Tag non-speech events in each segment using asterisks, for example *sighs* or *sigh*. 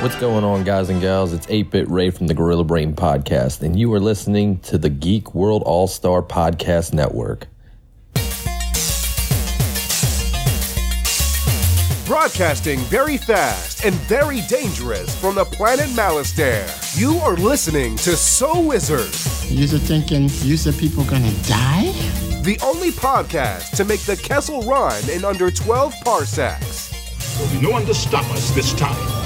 What's going on, guys and gals? It's 8 Bit Ray from the Gorilla Brain Podcast, and you are listening to the Geek World All Star Podcast Network. Broadcasting very fast and very dangerous from the planet Malastare. You are listening to So Wizard, You're thinking, you said people gonna die? the only podcast to make the Kessel run in under 12 parsecs. There'll be no one to stop us this time.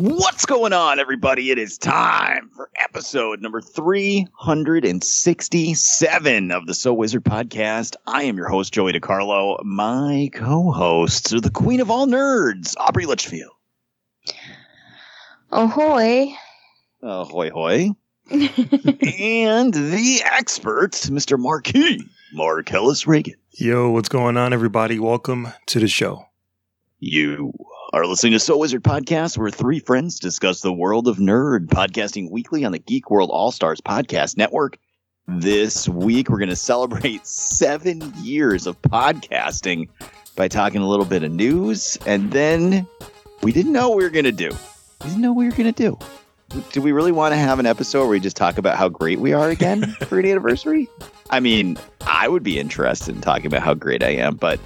What's going on, everybody? It is time for episode number 367 of the So Wizard podcast. I am your host, Joey DiCarlo. My co hosts are the queen of all nerds, Aubrey Litchfield. Ahoy. Uh, hoy hoy. *laughs* and the expert, Mr. Marquis, Mark Ellis Reagan. Yo, what's going on, everybody? Welcome to the show. You are listening to So Wizard Podcast, where three friends discuss the world of nerd, podcasting weekly on the Geek World All Stars Podcast Network. This week, we're going to celebrate seven years of podcasting by talking a little bit of news, and then we didn't know what we were going to do. We didn't know what we were going to do. Do we really want to have an episode where we just talk about how great we are again for an *laughs* anniversary? I mean, I would be interested in talking about how great I am, but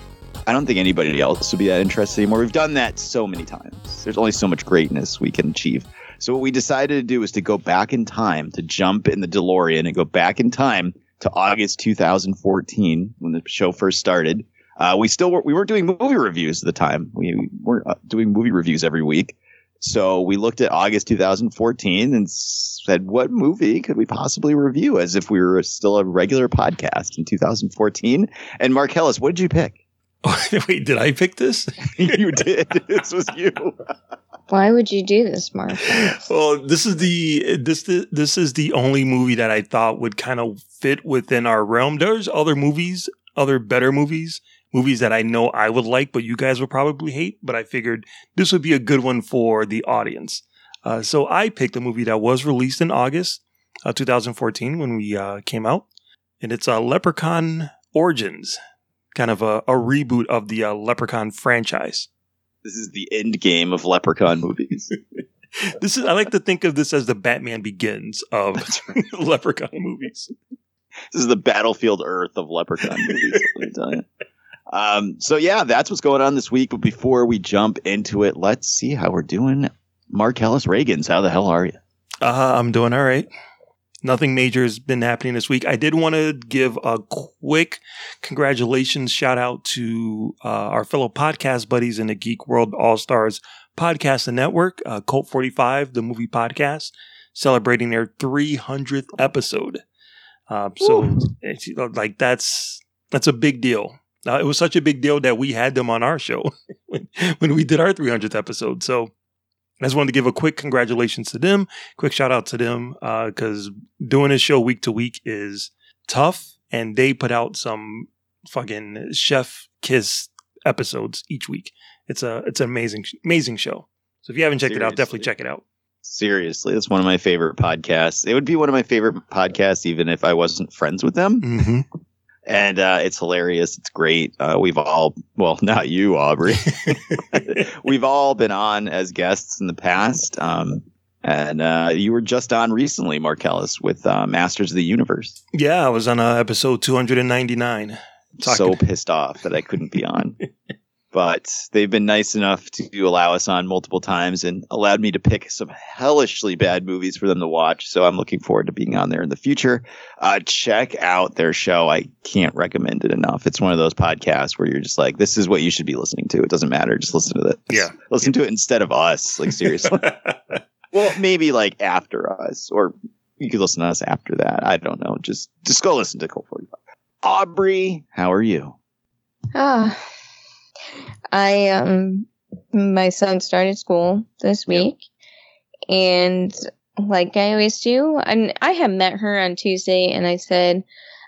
I don't think anybody else would be that interested anymore. We've done that so many times. There's only so much greatness we can achieve. So what we decided to do is to go back in time, to jump in the DeLorean and go back in time to August 2014 when the show first started. Uh, we still were, we weren't doing movie reviews at the time. We weren't uh, doing movie reviews every week. So we looked at August 2014 and said, what movie could we possibly review as if we were still a regular podcast in 2014? And Mark Ellis, what did you pick? *laughs* Wait, did I pick this? *laughs* you did. This was you. Why would you do this, Mark? well, this is the this this is the only movie that I thought would kind of fit within our realm. There's other movies, other better movies, movies that I know I would like, but you guys would probably hate. But I figured this would be a good one for the audience. Uh, so I picked a movie that was released in August uh, 2014 when we uh, came out, and it's uh, Leprechaun Origins, kind of a, a reboot of the uh, Leprechaun franchise. This is the end game of Leprechaun movies. *laughs* *laughs* This is I like to think of this as the Batman Begins of *laughs* Leprechaun movies. this is the Battlefield Earth of Leprechaun movies. let me tell you. Um, so yeah, that's what's going on this week. But before we jump into it, let's see how we're doing. Mark Ellis Reagans, how the hell are you? Uh, I'm doing all right. Nothing major has been happening this week. I did want to give a quick congratulations shout out to uh, our fellow podcast buddies in the Geek World All Stars Podcast and Network, uh, Cult 45, the movie podcast, celebrating their 300th episode. Uh, so, like, that's that's a big deal. Uh, it was such a big deal that we had them on our show *laughs* when, when we did our 300th episode. So, I just wanted to give a quick congratulations to them, quick shout out to them, because doing this show week to week is tough, and they put out some fucking chef kiss episodes each week. It's a it's an amazing amazing show. So if you haven't checked it out, definitely check it out. Seriously, it's one of my favorite podcasts. It would be one of my favorite podcasts even if I wasn't friends with them. Mm-hmm. And uh, it's hilarious. It's great. Uh, we've all, well, *laughs* not you, Aubrey. *laughs* we've all been on as guests in the past. Um, and uh, you were just on recently, Marcellus, with uh, Masters of the Universe. Yeah, I was on uh, episode 299. Talking- So pissed off that I couldn't be on. *laughs* but they've been nice enough to allow us on multiple times and allowed me to pick some hellishly bad movies for them to watch. So I'm looking forward to being on there in the future. Uh, check out their show. I can't recommend it enough. It's one of those podcasts where you're just like, this is what you should be listening to. It doesn't matter. Just listen to it. Yeah. Listen to it instead of us. Like, seriously. *laughs* well, maybe like after us, or you could listen to us after that. I don't know. Just, just go listen to Cult 45. Aubrey, how are you? Ah, I um, my son started school this week, and like I always do, and I had met her on Tuesday, and I said,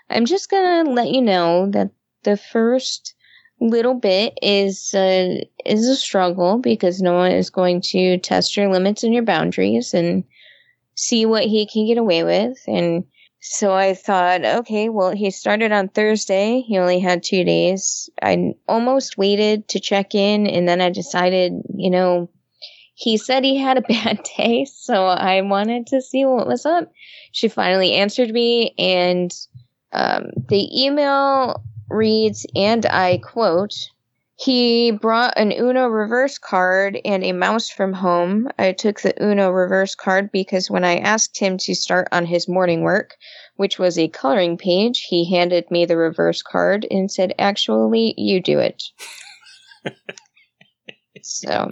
I'm just gonna let you know that the first little bit is uh, is a struggle because no one is going to test your limits and your boundaries and see what he can get away with and so I thought, okay, well, he started on Thursday. He only had two days. I almost waited to check in, and then I decided, you know, he said he had a *laughs* bad day, so I wanted to see what was up. She finally answered me, and um, the email reads, and I quote, he brought an Uno reverse card and a mouse from home. I took the Uno reverse card because when I asked him to start on his morning work, which was a coloring page, he handed me the reverse card and said, Actually, you do it. so.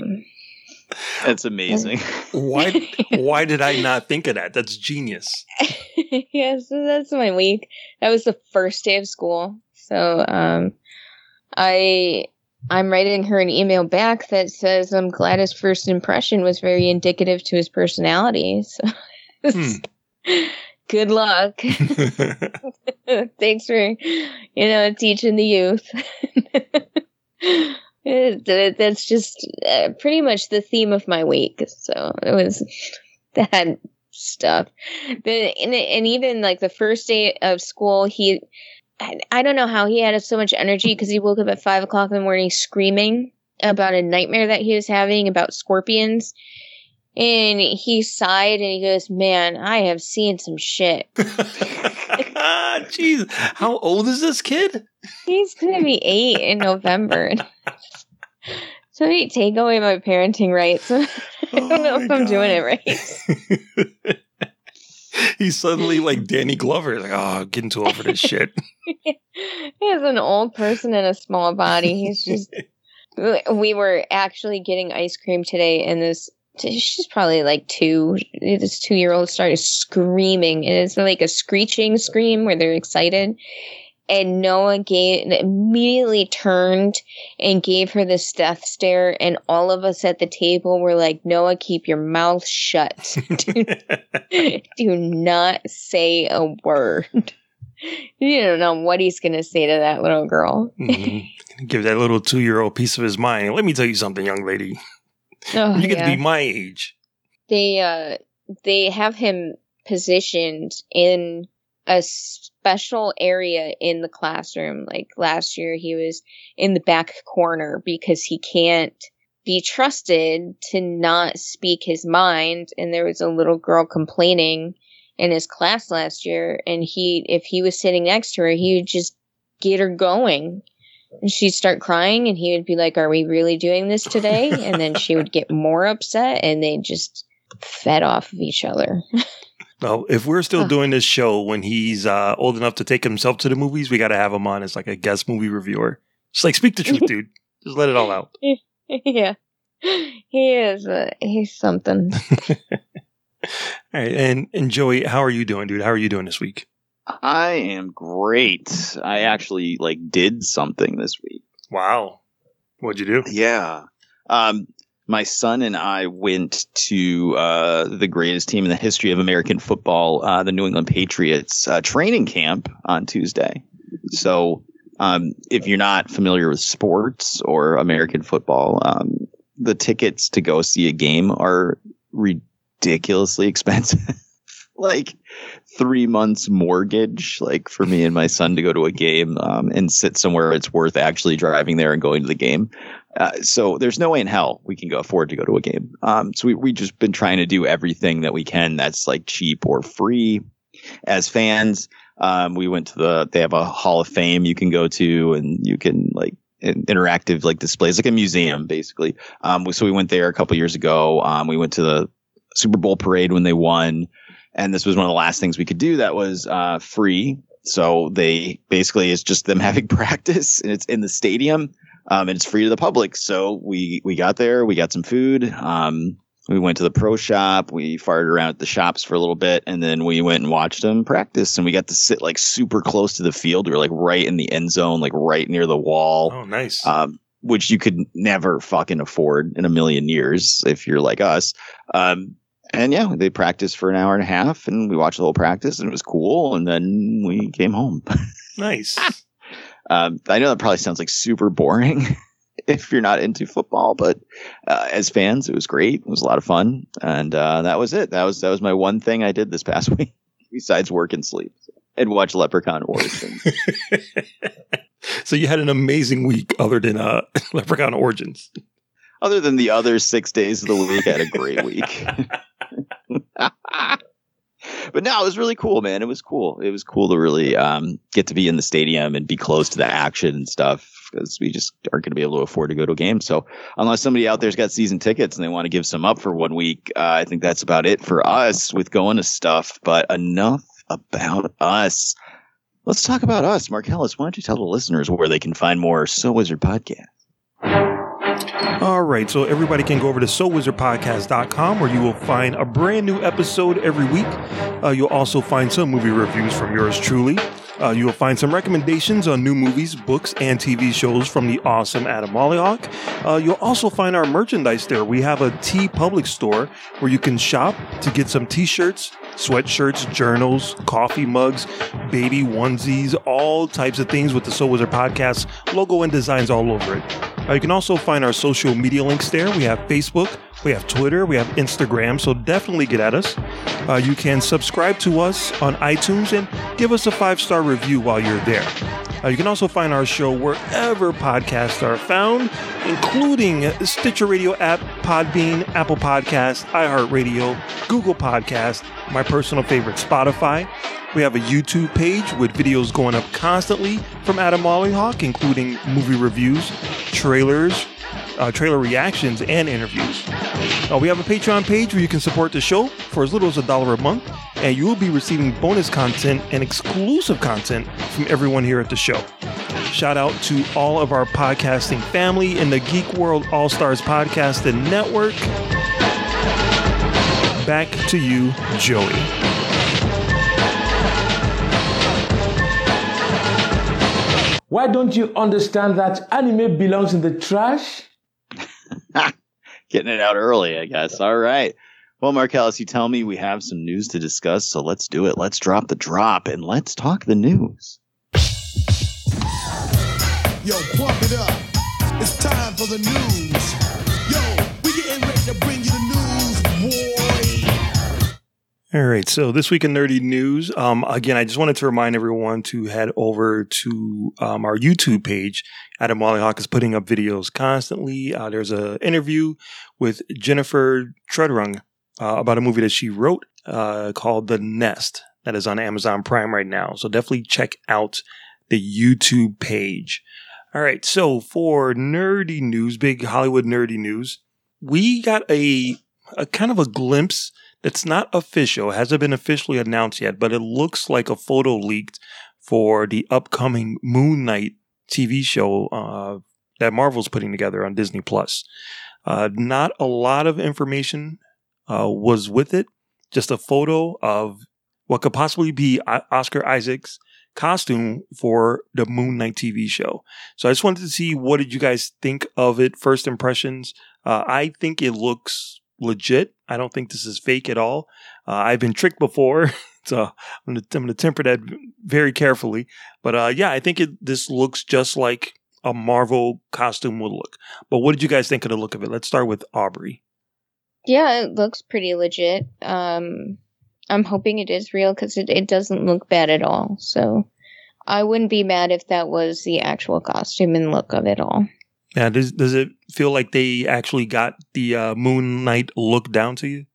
That's amazing. why *laughs* why did I not think of that? That's genius. *laughs* yeah, so that's my week. That was the first day of school. So um I I'm writing her an email back that says I'm glad his first impression was very indicative to his personality. So hmm. *laughs* good luck. *laughs* *laughs* Thanks for you know teaching the youth. it, that's just uh, pretty much the theme of my week. So it was that stuff. But and, and even like the first day of school, he I don't know how he had so much energy because he woke up at five o'clock in the morning screaming about a nightmare that he was having about scorpions. And he sighed and he goes, Man, I have seen some shit. *laughs* *laughs* Jeez, how old is this kid? He's going to be eight in November. *laughs* so he take away my parenting rights. I don't oh know if I'm doing it right. He's suddenly like Danny Glover. Like, oh, getting too old for this shit. He has an old person in a small body. He's just. *laughs* we were actually getting ice cream today, and this she's probably like two. This two year old started screaming, and it's like a screeching scream where they're excited. And Noah gave immediately turned and gave her this death stare, and all of us at the table were like, "Noah, keep your mouth shut. do, *laughs* *laughs* do not say a word." You don't know what he's going to say to that little girl. mm-hmm. *laughs* Give that little two year old piece of his mind. Let me tell you something, young lady. Oh, you get yeah. to be my age. They uh they have him positioned in a special area in the classroom. Like last year, he was in the back corner because he can't be trusted to not speak his mind. And there was a little girl complaining in his class last year, and he, if he was sitting next to her, he would just get her going. And she'd start crying, and he would be like, Are we really doing this today? and then she would get more upset, and they just fed off of each other. *laughs* Well, if we're still doing this show when he's uh, old enough to take himself to the movies, we got to have him on as like a guest movie reviewer. Just like speak the truth, *laughs* dude. Just let it all out. *laughs* Yeah, he is. Uh, he's something. All right, and and Joey, how are you doing, dude? How are you doing this week? I am great. I actually like did something this week. Wow, what'd you do? Yeah. Um, my son and I went to uh, the greatest team in the history of American football, uh, the New England Patriots uh, training camp on Tuesday. So, um, if you're not familiar with sports or American football, um, the tickets to go see a game are ridiculously expensive. *laughs* like three months mortgage, like for me and my son to go to a game um, and sit somewhere it's worth actually driving there and going to the game. Uh, so there's no way in hell we can go afford to go to a game. Um, so we we just been trying to do everything that we can that's like cheap or free. As fans, um, we went to the they have a Hall of Fame you can go to, and you can like interactive like displays, like a museum basically. Um, so we went there a couple years ago. Um, we went to the Super Bowl parade when they won, and this was one of the last things we could do that was uh, free. So they basically it's just them *laughs* having practice, and it's in the stadium um, and it's free to the public. So we we got there, we got some food. Um, we went to the pro shop. We fired around at the shops for a little bit, and then we went and watched them practice. And we got to sit like super close to the field. We were like right in the end zone, like right near the wall. Oh, nice. Um, which you could never fucking afford in a million years if you're like us. Um, and yeah, they practiced for an hour and a half, and we watched the whole practice, and it was cool. And then we came home. *laughs* nice. Um, I know that probably sounds like super boring *laughs* if you're not into football, but uh, as fans, it was great. It was a lot of fun, and uh, that was it. That was that was my one thing I did this past *laughs* week. besides work and sleep and watch Leprechaun Origins. so you had an amazing week, other than uh, Leprechaun Origins. Other than the other six days of the week, I had a great week. But no, it was really cool, man. It was cool. It was cool to really um, get to be in the stadium and be close to the action and stuff because we just aren't going to be able to afford to go to a game. So unless somebody out there's got season tickets and they want to give some up for one week, uh, I think that's about it for us with going to stuff. But enough about us. Let's talk about us. Marcellus, why don't you tell the listeners where they can find more So Wizard podcast? All right, so everybody can go over to SoWizardPodcast.com where you will find a brand new episode every week. Uh, you'll also find some movie reviews from yours truly. Uh, you will find some recommendations on new movies, books, and TV shows from the awesome Adam Mollyhawk. Uh, you'll also find our merchandise there. We have a TeePublic store where you can shop to get some t-shirts, sweatshirts, journals, coffee mugs, baby onesies, all types of things with the So Wizard Podcast logo and designs all over it. Uh, you can also find our social media links there. We have Facebook, we have Twitter, we have Instagram, so definitely get at us. Uh, you can subscribe to us on iTunes and give us a five star review while you're there. Uh, you can also find our show wherever podcasts are found, including Stitcher Radio app, Podbean, Apple Podcast, iHeartRadio, Google Podcast, my personal favorite, Spotify. We have a YouTube page with videos going up constantly from Adam Mollyhawk, including movie reviews, trailers, uh, trailer reactions, and interviews. Uh, we have a Patreon page where you can support the show for as little as a dollar a month, and you will be receiving bonus content and exclusive content from everyone here at the show. Shout out to all of our podcasting family in the Geek World All Stars Podcast and Network. Back to you, Joey. Why don't you understand that anime belongs in the trash? Getting it out early, I guess. All right. Well, Marcellus, you tell me we have some news to discuss, so let's do it. Let's drop the drop and let's talk the news. Yo, pump it up. It's time for the news. All right. So this week in nerdy news, um, again, I just wanted to remind everyone to head over to um, our YouTube page. Adam Mollyhawk is putting up videos constantly. Uh, there's an interview with Jennifer Trudrung uh, about a movie that she wrote uh, called The Nest that is on Amazon Prime right now. So definitely check out the YouTube page. All right. So for nerdy news, big Hollywood nerdy news, we got a, a kind of a glimpse it's not official, it hasn't been officially announced yet, but it looks like a photo leaked for the upcoming Moon Knight TV show uh, that Marvel's putting together on Disney Plus. Uh, not a lot of information uh, was with it, just a photo of what could possibly be Oscar Isaac's costume for the Moon Knight TV show. So I just wanted to see what did you guys think of it? First impressions. Uh, I think it looks legit. I don't think this is fake at all. Uh, I've been tricked before, *laughs* so I'm going to temper that very carefully. But uh, yeah, I think it, this looks just like a Marvel costume would look. But what did you guys think of the look of it? Let's start with Aubrey. Yeah, it looks pretty legit. Um, I'm hoping it is real because it, it doesn't look bad at all. So I wouldn't be mad if that was the actual costume and look of it all. Yeah, does does it feel like they actually got the uh, Moon Knight look down to you?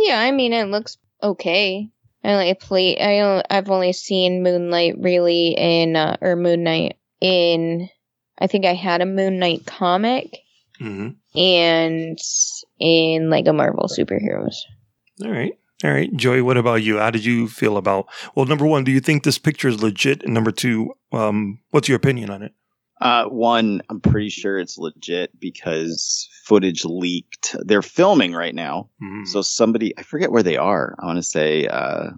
Yeah, I mean it looks okay. I like play. I I've only seen Moonlight really in uh, or Moon Knight in. I think I had a Moon Knight comic, mm-hmm. and in like a Marvel superheroes. All right. All right, Joy. what about you? How did you feel about? Well, number one, do you think this picture is legit? And number two, um, what's your opinion on it? Uh, one, I'm pretty sure it's legit because footage leaked. They're filming right now. Mm-hmm. So somebody, I forget where they are. I want to say, uh,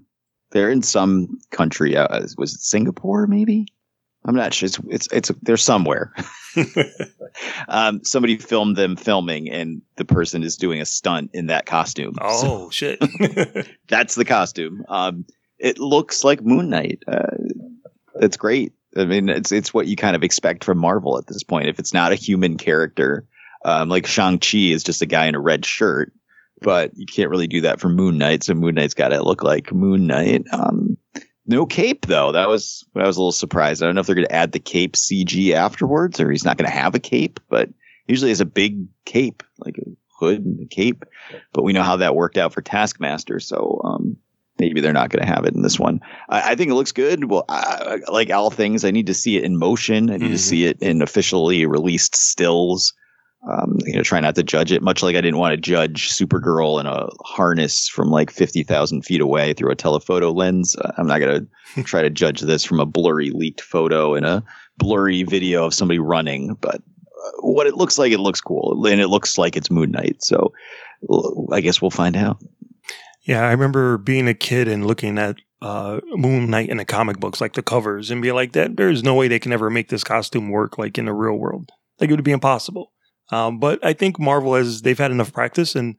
they're in some country. Uh, was it Singapore? Maybe. I'm not sure. It's it's it's they're somewhere. *laughs* um, somebody filmed them filming, and the person is doing a stunt in that costume. Oh so, shit! *laughs* *laughs* that's the costume. Um, it looks like Moon Knight. Uh, it's great. I mean, it's it's what you kind of expect from Marvel at this point. If it's not a human character, um, like Shang Chi is just a guy in a red shirt, but you can't really do that for Moon Knight. So Moon Knight's got to look like Moon Knight. Um, no cape though. That was I was a little surprised. I don't know if they're going to add the cape CG afterwards, or he's not going to have a cape. But usually has a big cape, like a hood and a cape. But we know how that worked out for Taskmaster, so um, maybe they're not going to have it in this one. I, I think it looks good. Well, I, like all things, I need to see it in motion. I need to see it in officially released stills. Um, you know, try not to judge it. Much like I didn't want to judge Supergirl in a harness from like fifty thousand feet away through a telephoto lens. Uh, I'm not going *laughs* to try to judge this from a blurry leaked photo and a blurry video of somebody running. But uh, what it looks like, it looks cool, and it looks like it's Moon Knight. So I guess we'll find out. Yeah, I remember being a kid and looking at uh, Moon Knight in the comic books, like the covers, and be like, "That there's no way they can ever make this costume work like in the real world. Like it would be impossible." Um, but I think Marvel has they've had enough practice, and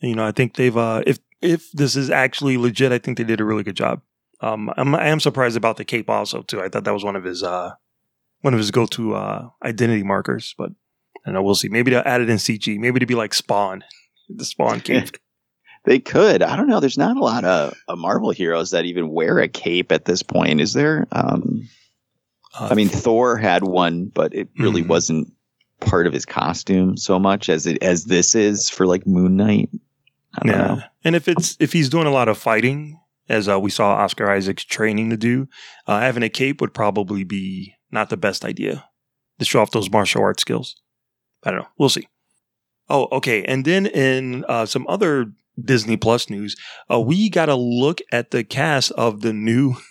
you know, I think they've uh, if if this is actually legit, I think they did a really good job. Um, I'm, I am surprised about the cape also too. I thought that was one of his uh, one of his go to uh, identity markers, but I know. We'll see. Maybe they'll add it in CG. Maybe to be like Spawn, *laughs* the Spawn cape. *laughs* They could. I don't know. There's not a lot of, of Marvel heroes that even wear a cape at this point, is there? Um, Uh, I mean, Thor had one, but it really Mhm. wasn't part of his costume so much as it as this is for like Moon Knight. I don't know. And if it's if he's doing a lot of fighting, as uh, we saw Oscar Isaac's training to do, uh, having a cape would probably be not the best idea to show off those martial arts skills. I don't know. We'll see. Oh, okay. And then in uh, some other Disney Plus news, uh, we got a look at the cast of the new. *laughs*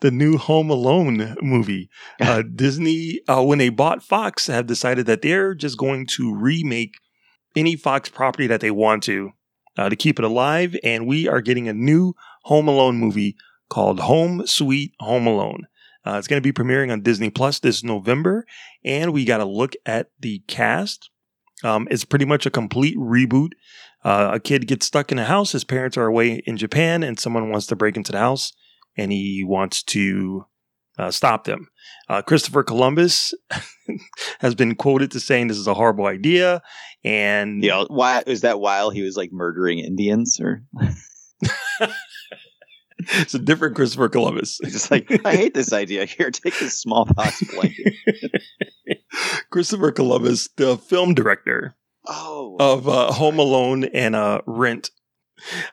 The new Home Alone movie. Uh, Disney, uh, when they bought Fox, have decided that they're just going to remake any Fox property that they want to uh, to keep it alive. And we are getting a new Home Alone movie called Home Sweet Home Alone. Uh, it's going to be premiering on Disney Plus this November, and we got to look at the cast. Um, it's pretty much a complete reboot. Uh, a kid gets stuck in a house. His parents are away in Japan, and someone wants to break into the house, and he wants to uh, stop them. Uh, Christopher Columbus *laughs* has been quoted to saying this is a horrible idea, and Yeah, why is that? While he was like murdering Indians, or *laughs* it's a different Christopher Columbus. he's just like, I hate this idea. *laughs* Here, take this smallpox blanket. Christopher Columbus, the film director Oh, of uh, Home Alone and uh, Rent.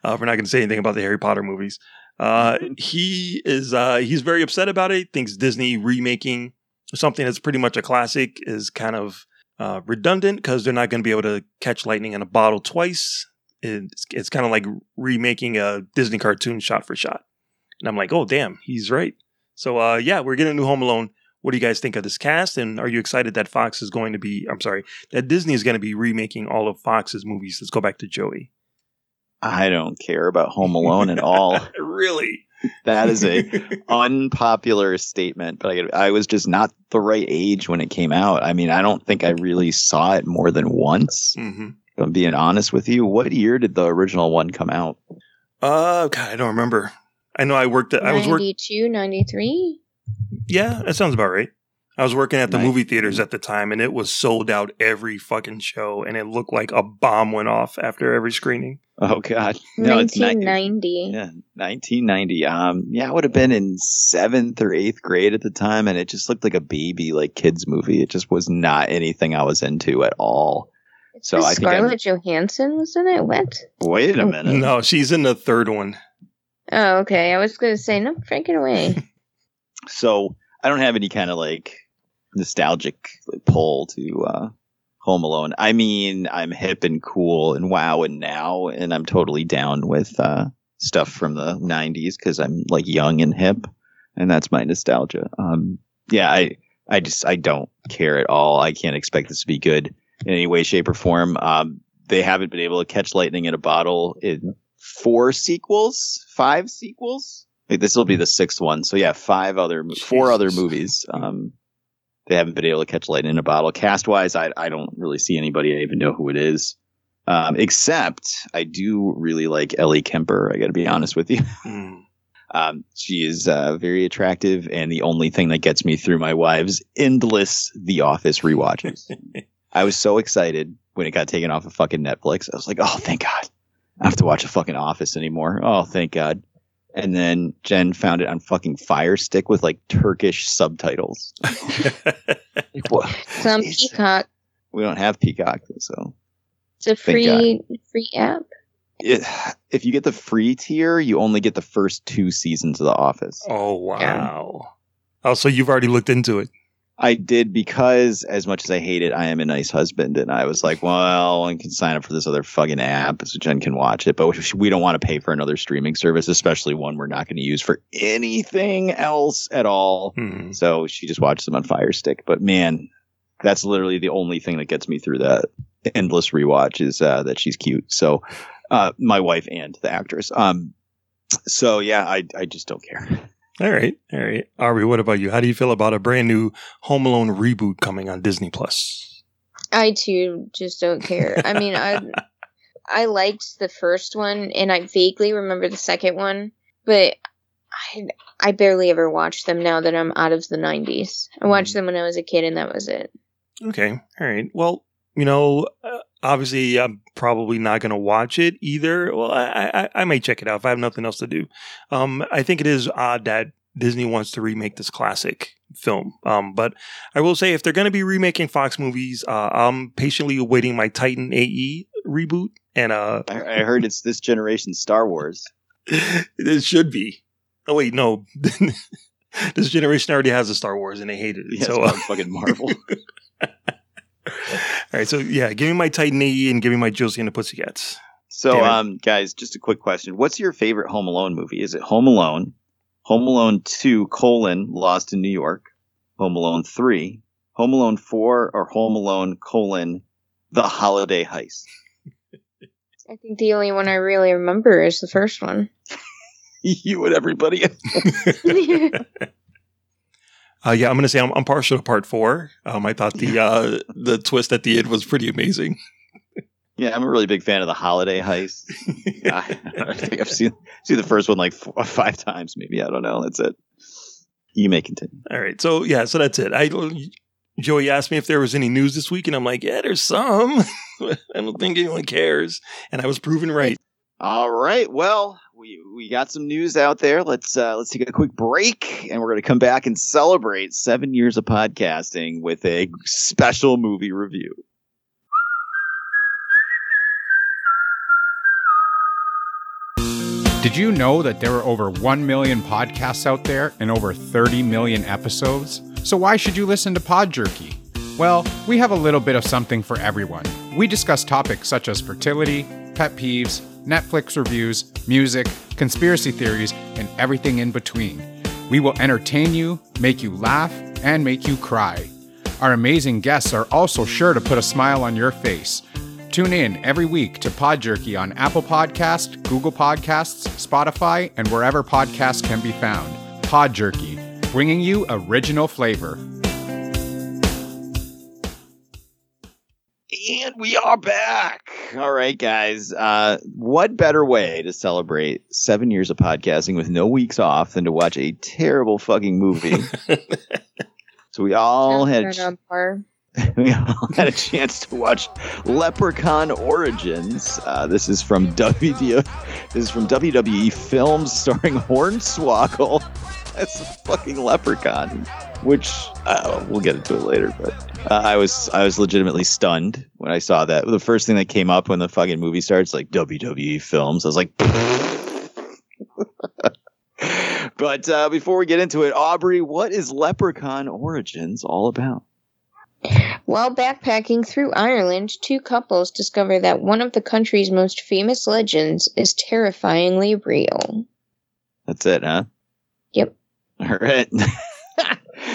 Uh, we're not going to say anything about the Harry Potter movies. Uh, *laughs* he is uh, he's very upset about it. Thinks Disney remaking something that's pretty much a classic is kind of uh, redundant because they're not going to be able to catch lightning in a bottle twice. It's, it's kind of like remaking a Disney cartoon shot for shot. And I'm like, oh damn, he's right. So uh, yeah, we're getting a new Home Alone. What do you guys think of this cast? And are you excited that Fox is going to be? I'm sorry, that Disney is going to be remaking all of Fox's movies. Let's go back to Joey. I don't care about Home Alone at all. *laughs* really? That is a *laughs* unpopular statement, but I, I was just not the right age when it came out. I mean, I don't think I really saw it more than once. hmm I'm being honest with you. What year did the original one come out? Uh, God, I don't remember. I know I worked at, I was working. 92, 93? Yeah, that sounds about right. I was working at the Nice. movie theaters at the time, and it was sold out every fucking show, and it looked like a bomb went off after every screening. Oh God, *laughs* no, it's not. 1990. Yeah, 1990. Um, yeah, I would have been in seventh or eighth grade at the time, and it just looked like a baby, like kids movie. It just was not anything I was into at all. So Was I think I'm- Scarlett Johansson was in it? What? Wait a minute. No, she's in the third one. Oh, okay. I was going to say, no, break it away. *laughs* So I don't have any kind of like nostalgic like, pull to uh, Home Alone. I mean, I'm hip and cool and wow and now, and I'm totally down with uh, stuff from the '90s because I'm like young and hip, and that's my nostalgia. Um, yeah, I I just I don't care at all. I can't expect this to be good in any way, shape, or form. Um, they haven't been able to catch lightning in a bottle in four sequels, five sequels. Like, this will be the sixth one. So yeah, five other, mo- four other movies. Um, they haven't been able to catch lightning in a bottle. Cast wise, I I don't really see anybody. I even know who it is. Um, except I do really like Ellie Kemper. I got to be honest with you. *laughs* Mm. Um, she is uh, very attractive, and the only thing that gets me through my wife's endless The Office rewatches. *laughs* I was so excited when it got taken off of fucking Netflix. I was like, oh, thank God. I don't have to watch a fucking Office anymore. Oh, thank God. And then Jen found it on fucking Fire Stick with like Turkish subtitles. Like, what? It's Peacock. We don't have Peacock, so It's a free free app. it, if you get the free tier, you only get the first two seasons of The Office. Oh wow. Oh, so you've already looked into it. I did because, as much as I hate it, I am a nice husband, and I was like, "Well, I can sign up for this other fucking app so Jen can watch it." But we don't want to pay for another streaming service, especially one we're not going to use for anything else at all. Hmm. So she just watches them on Fire Stick. But man, that's literally the only thing that gets me through that endless rewatch is uh, that she's cute. So uh, my wife and the actress. Um, so yeah, I I just don't care. All right, all right. Ari, what about you? How do you feel about a brand new Home Alone reboot coming on Disney Plus? I too just don't care. I mean, I *laughs* I liked the first one, and I vaguely remember the second one, but I I barely ever watched them now that I'm out of the '90s. I watched them when I was a kid, and that was it. Okay, all right. Well, you know, uh, obviously, I'm probably not going to watch it either. Well, I, I I may check it out if I have nothing else to do. Um, I think it is odd that Disney wants to remake this classic film. Um, but I will say, if they're going to be remaking Fox movies, uh, I'm patiently awaiting my Titan AE reboot, and uh, I, I heard it's this generation Star Wars. *laughs* it should be. Oh wait, no. *laughs* this generation already has a Star Wars, and they hated it. Yeah, so, it's uh, fucking Marvel. *laughs* all right. So yeah, give me my Titan AE and give me my Josie and the Pussycats. So, um, guys, just a quick question: What's your favorite Home Alone movie? Is it Home Alone, Home Alone Two: colon Lost in New York, Home Alone Three, Home Alone Four, or Home Alone colon The Holiday Heist? I think the only one I really remember is the first one. *laughs* you and everybody. *laughs* *laughs* Uh, yeah, I'm gonna say I'm, I'm partial to part four. Um, I thought the uh, the twist at the end was pretty amazing. *laughs* yeah, I'm a really big fan of The Holiday Heist. *laughs* I, I think I've seen seen the first one like four, *laughs* five times, maybe. I don't know. That's it. You may continue. All right, so yeah, so that's it. I Joey asked me if there was any news this week, and I'm like, yeah, there's some. I don't think anyone cares, and I was proven right. All right. Well, we we got some news out there. Let's uh, let's take a quick break, and we're going to come back and celebrate seven years of podcasting with a special movie review. Did you know that there are over 1 million podcasts out there and over 30 million episodes? So why should you listen to Pod Jerky? Well, we have a little bit of something for everyone. We discuss topics such as fertility, pet peeves, Netflix reviews, music, conspiracy theories, and everything in between. We will entertain you, make you laugh, and make you cry. Our amazing guests are also sure to put a smile on your face. Tune in every week to Pod Jerky on Apple Podcast, Google Podcasts, Spotify, and wherever podcasts can be found. Pod Jerky, bringing you original flavor. And we are back. All right, guys. Uh, what better way to celebrate seven years of podcasting with no weeks off than to watch a terrible fucking movie? *laughs* so we all had Right *laughs* we all had a chance to watch Leprechaun Origins. Uh, this is from *laughs* WD. This is from WWE Films, starring Hornswoggle as a fucking leprechaun. Which uh, we'll get into it later, but uh, I was I was legitimately stunned when I saw that. The first thing that came up when the fucking movie starts, like WWE Films, I was like. *laughs* but uh, before we get into it, Aubrey, what is Leprechaun Origins all about? While backpacking through Ireland, two couples discover that one of the country's most famous legends is terrifyingly real. That's it, huh? Yep. All right. *laughs*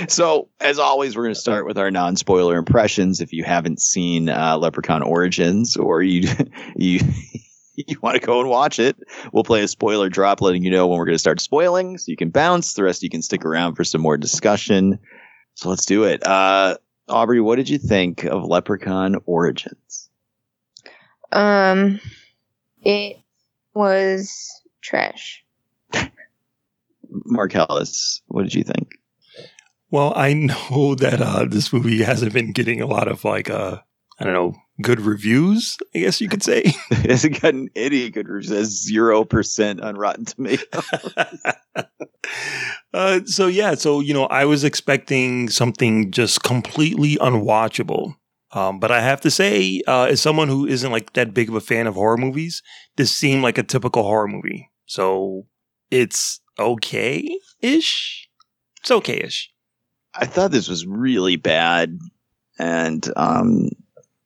so, as always, we're going to start with our non-spoiler impressions. If you haven't seen uh, Leprechaun Origins, or you *laughs* you *laughs* you want to go and watch it, we'll play a spoiler drop, letting you know when we're going to start spoiling, so you can bounce. The rest you can stick around for some more discussion. So let's do it. Uh, Aubrey, what did you think of Leprechaun Origins? Um, it was trash. *laughs* Mark Ellis, what did you think? Well, I *laughs* know that uh, this movie hasn't been getting a lot of like uh, I don't know, good reviews, I guess you could say. *laughs* it hasn't gotten any good reviews. It zero percent on Rotten Tomatoes. *laughs* uh, so yeah, so you know, I was expecting something just completely unwatchable. Um, but I have to say, uh, as someone who isn't like that big of a fan of horror movies, this seemed like a typical horror movie. So it's okay ish. It's okay ish. I thought this was really bad, and um,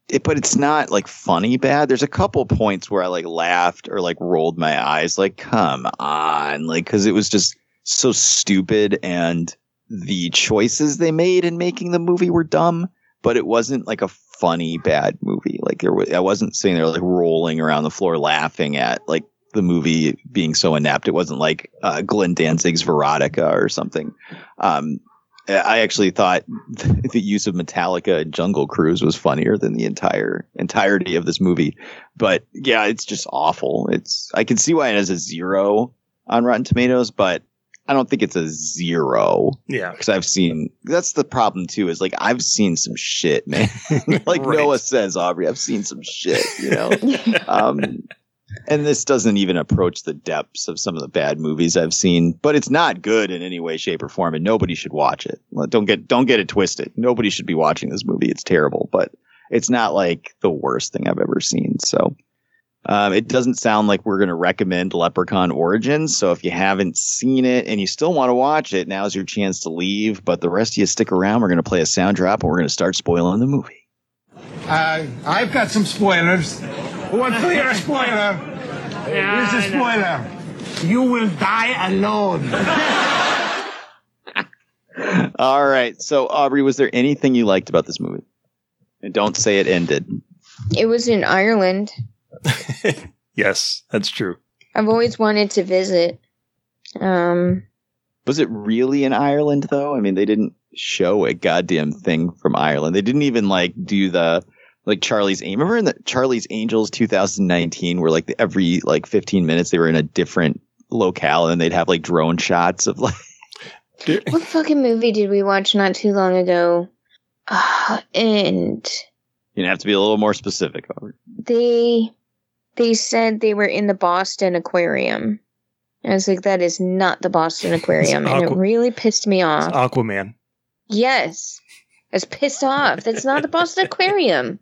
it, but it's not like funny bad. There's a couple points where I like laughed or like rolled my eyes, like come on, like because it was just so stupid, and the choices they made in making the movie were dumb. But it wasn't like a funny bad movie. Like there was, I wasn't sitting there like rolling around the floor laughing at like the movie being so inept. It wasn't like uh, Glenn Danzig's Verotika or something. Um, I actually thought *laughs* the use of Metallica and Jungle Cruise was funnier than the entire entirety of this movie. But yeah, it's just awful. It's I can see why it has a zero on Rotten Tomatoes, but I don't think it's a zero. Yeah, because I've seen that's the problem too. Is like I've seen some shit, man. *laughs* like right. Noah says, Aubrey, I've seen some shit. You know, *laughs* um, and this doesn't even approach the depths of some of the bad movies I've seen, but it's not good in any way, shape, or form, and nobody should watch it. Don't get don't get it twisted. Nobody should be watching this movie. It's terrible, but it's not like the worst thing I've ever seen. So um, it doesn't sound like we're going to recommend Leprechaun Origins. So if you haven't seen it and you still want to watch it, now's your chance to leave. But the rest of you stick around. We're going to play a sound drop and we're going to start spoiling the movie. Uh, I've got some spoilers. Who wants to hear spoiler? Here's a spoiler. You will die alone. *laughs* All right. So, Aubrey, was there anything you liked about this movie? And don't say it ended. It was in Ireland. *laughs* yes, that's true. I've always wanted to visit. Um, was it really in Ireland though? I mean, they didn't show a goddamn thing from Ireland. They didn't even like do the like Charlie's Angels. Remember in the Charlie's Angels 2019, where like the, every like 15 minutes they were in a different locale and they'd have like drone shots of like. *laughs* what fucking movie did we watch not too long ago? Uh, and you have to be a little more specific. They they said they were in the Boston Aquarium. I was like, that is not the Boston *laughs* Aquarium, and it really pissed me off. Aquaman. Yes, I was pissed off. That's not the Boston Aquarium.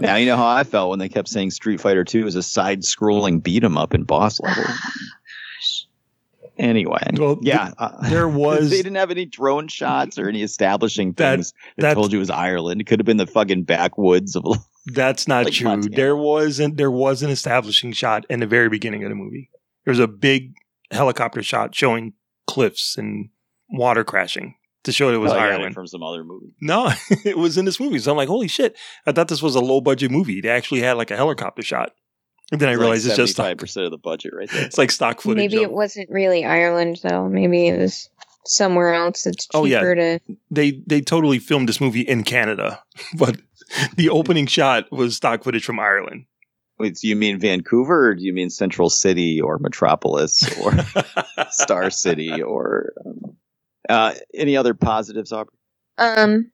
Now you know how I felt when they kept saying Street Fighter Two was a side-scrolling beat 'em up in boss level. *sighs* Anyway, well, yeah, uh, there was. *laughs* they didn't have any drone shots or any establishing things that, that told you it was Ireland. It could have been the fucking backwoods of. That's not like true. Montana. There wasn't. There was an establishing shot in the very beginning of the movie. There was a big helicopter shot showing cliffs and water crashing to show it was oh, Ireland from some other movie. No, *laughs* it was in this movie. So I'm like, holy shit! I thought this was a low budget movie. They actually had like a helicopter shot. And then it's I realized like it's just five percent of the budget right there. *laughs* It's like stock footage. Maybe it wasn't really Ireland though. Maybe it was somewhere else. It's cheaper oh, yeah. to. They they totally filmed this movie in Canada, *laughs* but the opening shot was stock footage from Ireland. Wait, do you mean Vancouver, or do you mean Central City, or Metropolis, or Star City, or um, uh, any other positives, Aubrey? Um,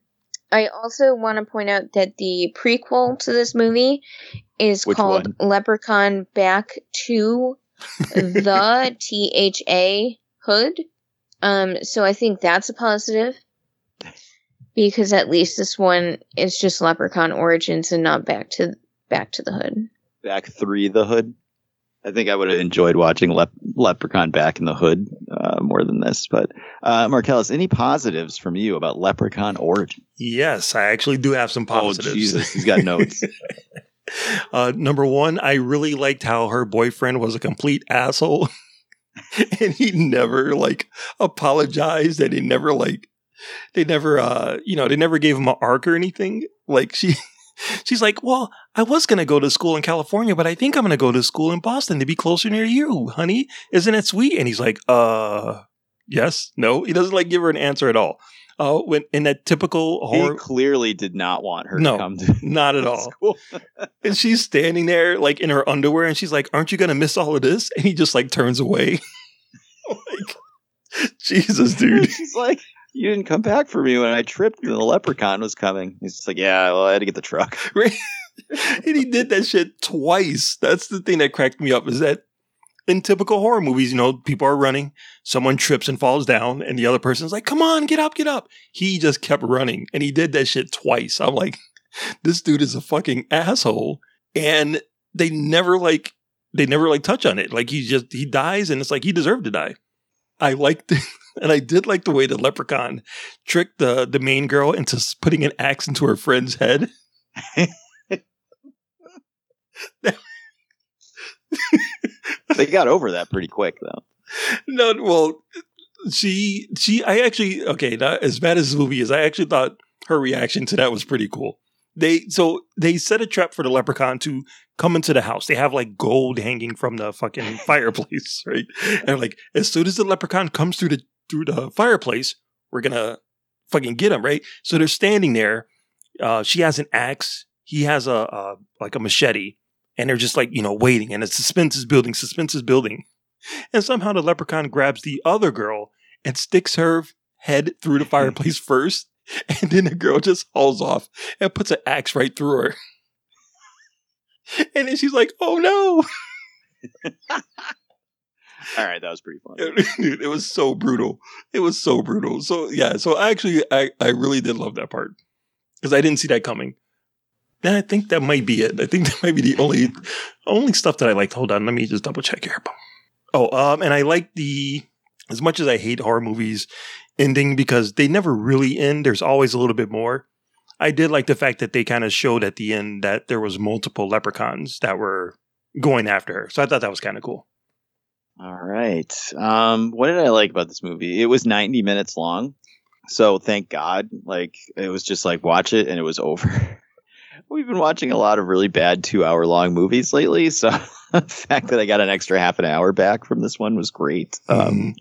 I also want to point out that the prequel to this movie is Which called one? Leprechaun Back to *laughs* the T H A Hood. Um, so I think that's a positive because at least this one is just Leprechaun Origins and not back to back to the Hood. Back three the Hood. I think I would have enjoyed watching Lep- Leprechaun Back in the Hood uh, more than this. But uh, Marcellus, any positives from you about Leprechaun Origin? Yes, I actually do have some positives. Oh Jesus, he's got notes. *laughs* uh, number one, I really liked how her boyfriend was a complete asshole, *laughs* and he never like apologized, and he never like they never uh you know they never gave him an arc or anything. Like she *laughs* She's like, Well, I was going to go to school in California, but I think I'm going to go to school in Boston to be closer near you, honey. Isn't it sweet? And he's like, Uh, yes, no. He doesn't like give her an answer at all. Uh, when in that typical horror, he clearly did not want her no, to come to *laughs* not at all. and she's standing there like in her underwear, and she's like, "Aren't you gonna miss all of this?" And he just like turns away. *laughs* like, Jesus, *laughs* dude. she's like, you didn't come back for me when I tripped and the leprechaun was coming. He's just like, yeah, well, I had to get the truck. Right? and he did that shit twice. That's the thing that cracked me up is that in typical horror movies, you know, people are running, someone trips and falls down, and the other person's like, come on, get up, get up. He just kept running and he did that shit twice. I'm like, *laughs* this dude is a fucking asshole. And they never like, they never like touch on it. Like he just, he dies and it's like he deserved to die. I liked it. *laughs* and I did like the way the leprechaun tricked the, the main girl into putting an axe into her friend's head. *laughs* they got over that pretty quick, though. no, well, she she I actually okay, not as bad as the movie is, I actually thought her reaction to that was pretty cool. They so they set a trap for the leprechaun to come into the house. They have like gold hanging from the fucking *laughs* fireplace, right? And like as soon as the leprechaun comes through the through the fireplace, we're gonna fucking get him, right? So they're standing there. Uh, she has an axe. He has a, a like a machete, and they're just like you know waiting. And the suspense is building. Suspense is building. And somehow the leprechaun grabs the other girl and sticks her head through the hmm. fireplace first. *laughs* And then the girl just hauls off and puts an axe right through her. *laughs* And then she's like, oh no. *laughs* All right, that was pretty funny. Dude, it was so brutal. It was so brutal. So yeah, so I actually I, I really did love that part. Because I didn't see that coming. And I think that might be it. I think *laughs* that might be the only only stuff that I liked. Hold on, let me just double check here. Oh, um, and I like the as much as I hate horror movies ending because they never really end. There's always a little bit more. I did like the fact that they kind of showed at the end that there was multiple leprechauns that were going after her. So I thought that was kind of cool. All right. Um, what did I like about this movie? It was 90 minutes long. So thank God. Like, it was just like, watch it and it was over. *laughs* We've been watching a lot of really bad two hour long movies lately. So *laughs* the fact that I got an extra half an hour back from this one was great. Um,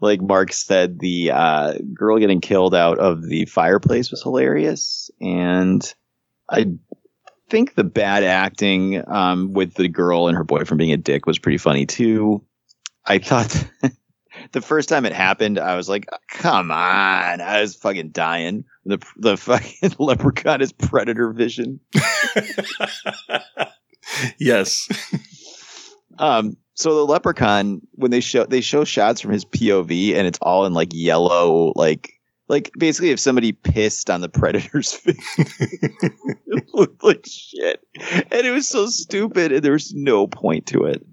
like Mark said, the uh, girl getting killed out of the fireplace was hilarious. And I think the bad acting um, with the girl and her boyfriend being a dick was pretty funny too. I thought *laughs* the first time it happened, I was like, "Come on!" I was fucking dying. The the fucking *laughs* leprechaun is predator vision. *laughs* yes. Um. So the leprechaun, when they show they show shots from his POV, and it's all in like yellow, like like basically if somebody pissed on the predator's *laughs* face, it looked like shit, and it was so stupid, and there was no point to it.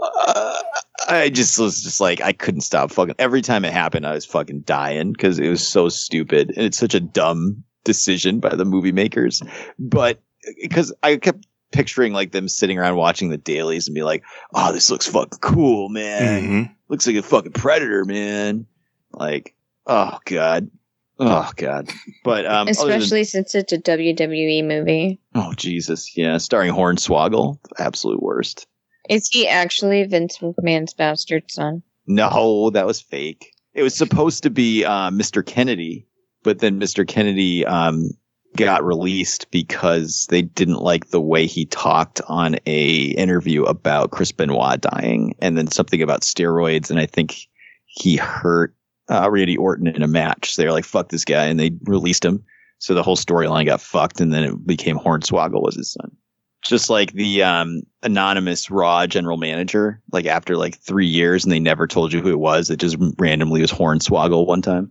Uh, I just was just like I couldn't stop fucking. Every time it happened, I was fucking dying because it was so stupid, and it's such a dumb decision by the movie makers. But because I kept picturing like them sitting around watching the dailies and be like, "Oh, this looks fucking cool, man. Mhm. Looks like a fucking predator, man." Like, oh god, oh god. But um, other than- Especially since it's a WWE movie. oh Jesus, yeah, starring Hornswoggle, absolute worst. Is he actually Vince McMahon's bastard son? No, that was fake. It was supposed to be uh, Mr. Kennedy, but then Mr. Kennedy um, got released because they didn't like the way he talked on a interview about Chris Benoit dying, and then something about steroids, and I think he hurt uh, Randy Orton in a match. They're like, "Fuck this guy," and they released him. So the whole storyline got fucked, and then it became Hornswoggle was his son. Just like the um, anonymous raw general manager like after like three years and they never told you who it was it just randomly was hornswoggle one time.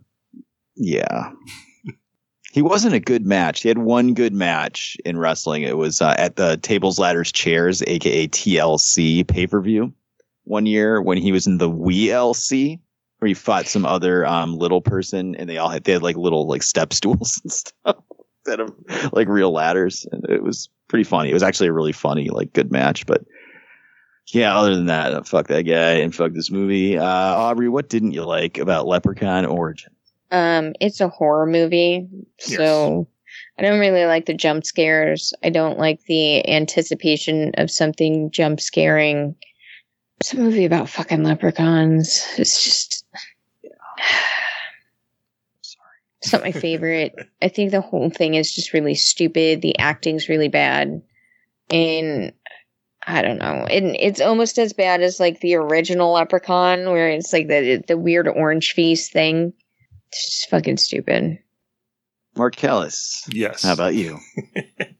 Yeah. *laughs* He wasn't a good match. He had one good match in wrestling. It was uh, at the tables ladders chairs aka tlc pay-per-view one year when he was in the WLC where he fought some other um, little person and they all had they had like little like step *laughs* stools and stuff instead of like real ladders. And it was pretty funny. It was actually a really funny like good match but yeah other than that uh, fuck that guy and fuck this movie. Uh aubrey what didn't you like about leprechaun origin? Um, it's a horror movie, so I don't really like the jump scares. I don't like the anticipation of something jump scaring. It's a movie about fucking leprechauns. It's just. *sighs* It's not my favorite. *laughs* I think the whole thing is just really stupid. The acting's really bad. And I don't know. And it's almost as bad as like the original Leprechaun, where it's like the the weird orange face thing. It's just fucking stupid. Marcellus. Yes. How about you?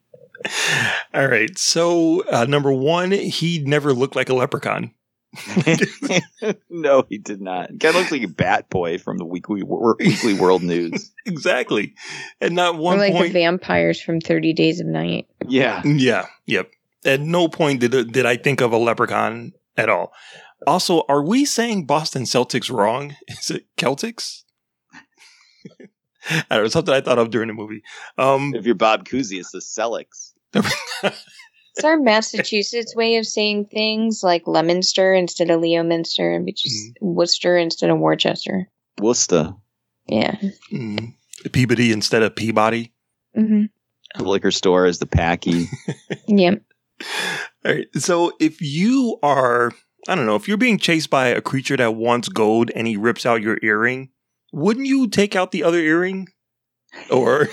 *laughs* All right. So uh, number one, he never looked like a leprechaun. *laughs* no, he did not. Guy looks like a bat boy from the Weekly Wor- Weekly World *laughs* News. exactly. And not Or one like point. the vampires from Thirty Days of Night. Yeah. Yeah. Yep. At no point did did I think of a leprechaun at all. Also, are we saying Boston Celtics wrong? *laughs* Is it Celtics? I don't know. Something I thought of during the movie. Um, If you're Bob Cousy, it's the Celtics. It's our Massachusetts way of saying things like Leominster instead of Leominster, which is Worcester instead of Worcester. Worcester. Yeah. mm, Peabody instead of Peabody. hmm The liquor store is the Packy. *laughs* Yep. All right. So if you are, I don't know, if you're being chased by a creature that wants gold and he rips out your earring, wouldn't you take out the other earring? Or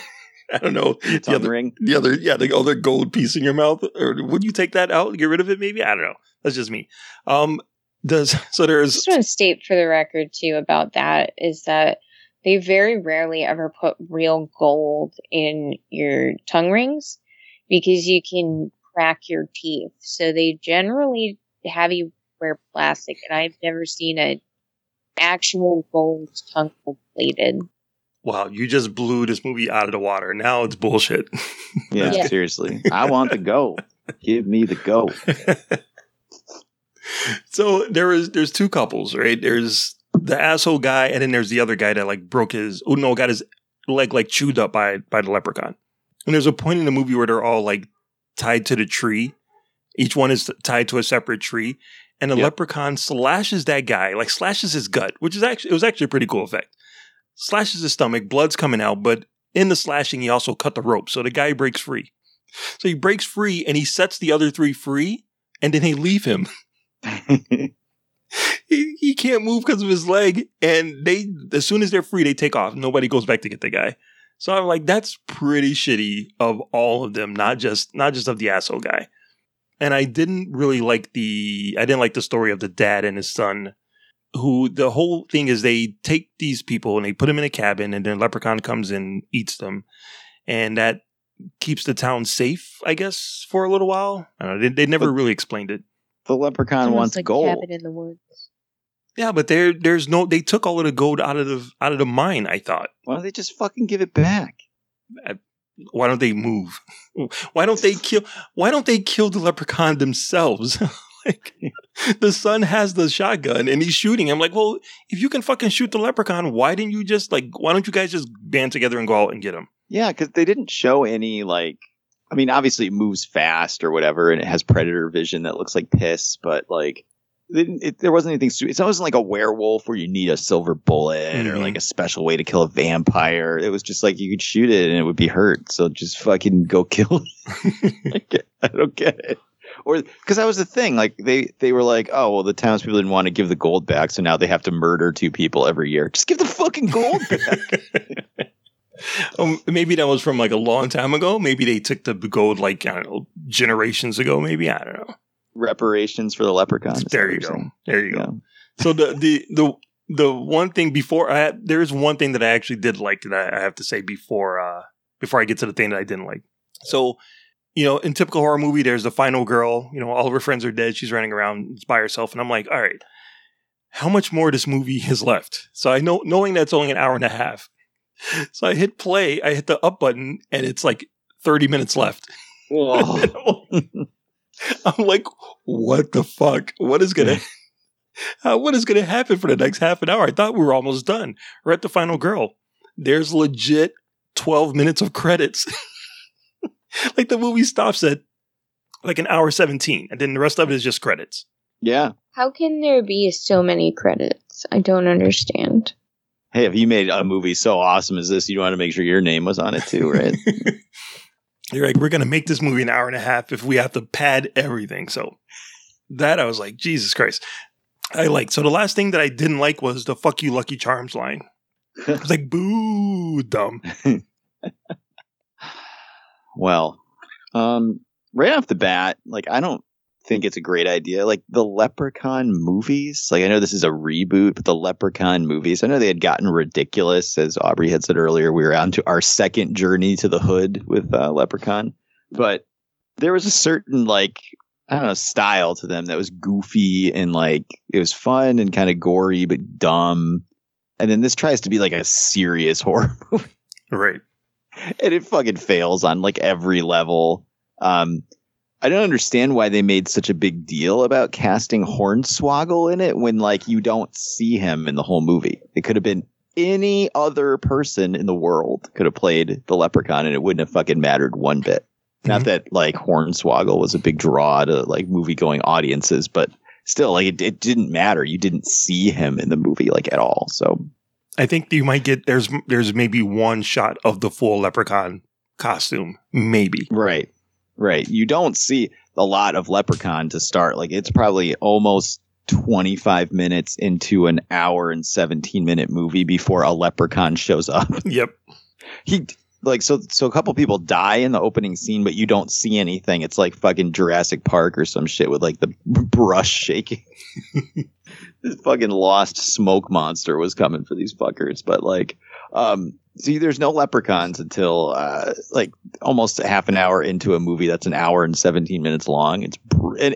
*laughs* I don't know, the tongue other ring? the other, yeah, the other gold piece in your mouth, or would you take that out, get rid of it? Maybe I don't know. That's just me. Um, does *laughs* so I there's just want to state for the record too about that is that they very rarely ever put real gold in your tongue rings because you can crack your teeth. So they generally have you wear plastic, and I've never seen a actual gold tongue plated. Wow, you just blew this movie out of the water. Now it's bullshit. Yeah, Yeah. *laughs* seriously. I want the go. Give me the go. *laughs* so there is there's two couples, right? There's the asshole guy, and then there's the other guy that like broke his oh no, got his leg like chewed up by by the leprechaun. And there's a point in the movie where they're all like tied to the tree. Each one is tied to a separate tree, and the Yep. leprechaun slashes that guy, like slashes his gut, which is actually it was actually a pretty cool effect. Slashes his stomach, blood's coming out, but in the slashing, he also cut the rope, so the guy breaks free. So he breaks free, and he sets the other three free, and then they leave him. *laughs* *laughs* he, he can't move because of his leg and they as soon as they're free they take off nobody goes back to get the guy so i'm like that's pretty shitty of all of them not just not just of the asshole guy and i didn't really like the i didn't like the story of the dad and his son who the whole thing is they take these people and they put them in a cabin and then leprechaun comes and eats them and that keeps the town safe i guess for a little while I don't know, they, they never But- really explained it The leprechaun Almost wants like gold. Cabin in the woods. Yeah, but there there's no they took all of the gold out of the out of the mine, I thought. Why don't they just fucking give it back? Why don't they move? *laughs* Why don't they kill why don't they kill the leprechaun themselves? *laughs* *laughs* like the son has the shotgun and he's shooting. I'm like, well, if you can fucking shoot the leprechaun, why didn't you just like why don't you guys just band together and go out and get him? Yeah, because they didn't show any like. I mean, obviously it moves fast or whatever, and it has predator vision that looks like piss. But like, it, there wasn't anything. su- It wasn't like a werewolf where you need a silver bullet or Mhm. like a special way to kill a vampire. It was just like you could shoot it and it would be hurt. So just fucking go kill it. *laughs* *laughs* I don't get it. Or because that was the thing. Like they they were like, oh well, the townspeople didn't want to give the gold back, so now they have to murder two people every year. Just give the fucking gold *laughs* back. *laughs* Um, maybe that was from like a long time ago. Maybe they took the gold like I don't know generations ago. Maybe I don't know. Reparations for the leprechaun. There you go. saying. There you go. So the the the the one thing before I there is one thing that I actually did like that I, I have to say before uh before I get to the thing that I didn't like. So you know, in typical horror movie, there's the final girl. You know, all of her friends are dead. She's running around by herself, and I'm like, all right, how much more this movie is left? So I know, knowing that's only an hour and a half. *laughs* So I hit play. I hit the up button, and it's like 30 minutes left. Whoa. *laughs* I'm like, what the fuck? What is gonna uh, *laughs* what is gonna happen for the next half an hour? I thought we were almost done. We're at the final girl. There's legit 12 minutes of credits. *laughs* like the movie stops at like an hour 17, and then the rest of it is just credits. yeah. How can there be so many credits? I don't understand. Hey, if you made a movie so awesome as this, you want to make sure your name was on it too, right? *laughs* You're like, we're gonna make this movie an hour and a half if we have to pad everything. So that I was like, Jesus Christ. I like so the last thing that I didn't like was the fuck you Lucky Charms line. I was like, boo dumb. *laughs* well, um, right off the bat, like I don't think it's a great idea. Like the Leprechaun movies, like I know this is a reboot, but the Leprechaun movies, I know they had gotten ridiculous, as Aubrey had said earlier. We were on to our second journey to the hood with uh, Leprechaun, but there was a certain like I don't know style to them that was goofy and like it was fun and kind of gory but dumb. And then this tries to be like a serious *laughs* horror movie, Right. *laughs* and it fucking fails on like every level. Um, I don't understand why they made such a big deal about casting Hornswoggle in it when like you don't see him in the whole movie. It could have been any other person in the world could have played the leprechaun and it wouldn't have fucking mattered one bit. Not that like Hornswoggle was a big draw to like movie going audiences, but still like it, it didn't matter. You didn't see him in the movie like at all. So I think you might get there's there's maybe one shot of the full leprechaun costume, maybe. Right. Right. You don't see a lot of Leprechaun to start. Like it's probably almost 25 minutes into an hour and 17 minute movie before a leprechaun shows up. *laughs* *laughs* Yep. He like so so a couple people die in the opening scene but you don't see anything. It's like fucking Jurassic Park or some shit with like the brush shaking. *laughs* this fucking lost smoke monster was coming for these fuckers, but like um see there's no leprechauns until uh like almost half an hour into a movie that's an hour and 17 minutes long. It's br- and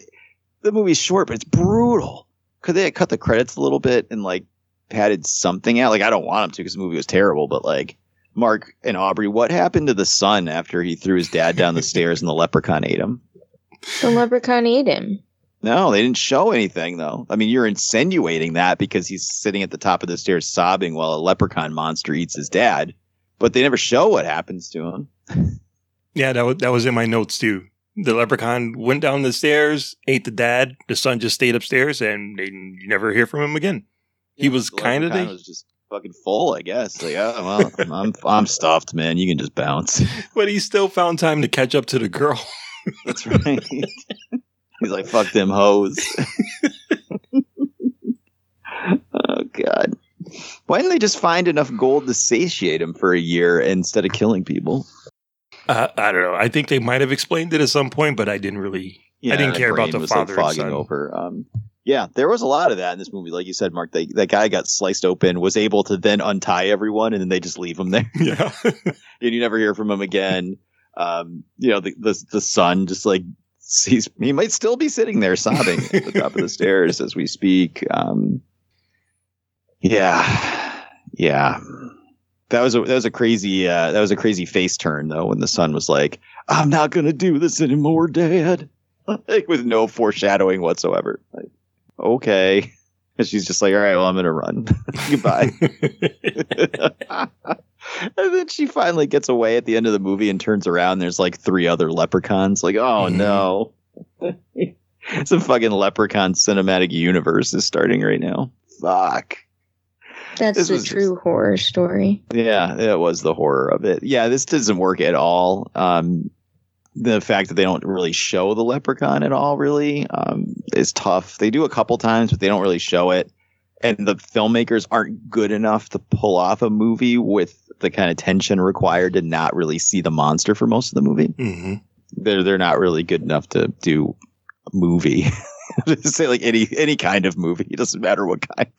the movie's short, but it's brutal. Could they cut the credits a little bit and like padded something out? Like I don't want them to because the movie was terrible, but like Mark and Aubrey, what happened to the son after he threw his dad down the stairs and the leprechaun ate him? The leprechaun ate him. No, they didn't show anything though. I mean, you're insinuating that because he's sitting at the top of the stairs sobbing while a leprechaun monster eats his dad, but they never show what happens to him. *laughs* Yeah, that was that was in my notes too. The leprechaun went down the stairs, ate the dad. The son just stayed upstairs, and they you never hear from him again. He was kind of the, was just fucking full, I guess. Like, oh, well, *laughs* I'm, I'm I'm stuffed, man. You can just bounce. *laughs* but he still found time to catch up to the girl. That's right. He's like, fuck them hoes. *laughs* oh god. Why didn't they just find enough gold to satiate him for a year instead of killing people? Uh, I don't know. I think they might have explained it at some point, but I didn't really. I didn't care about the was, like, father and fogging son. over. Um, yeah, there was a lot of that in this movie. Like you said, Mark, they, that guy got sliced open, was able to then untie everyone, and then they just leave him there. *laughs* Yeah. *laughs* and you never hear from him again. Um, you know, the, the the son just like he's he might still be sitting there sobbing at the top of the stairs as we speak. Um, yeah, yeah. That was a that was a crazy uh, that was a crazy face turn though when the son was like, "I'm not gonna do this anymore, Dad," like *laughs* with no foreshadowing whatsoever. Like, okay, and she's just like, "All right, well, I'm gonna run. *laughs* Goodbye." *laughs* *laughs* and then she finally gets away at the end of the movie and turns around. And there's like three other leprechauns. Like, oh no, *laughs* some fucking leprechaun cinematic universe is starting right now. Fuck. That's This the was true horror story. Yeah, it was the horror of it. Yeah, this doesn't work at all. Um, the fact that they don't really show the leprechaun at all really um, is tough. They do a couple times, but they don't really show it. And the filmmakers aren't good enough to pull off a movie with the kind of tension required to not really see the monster for most of the movie. hmm They're they're not really good enough to do a movie. *laughs* Say like any any kind of movie. It doesn't matter what kind.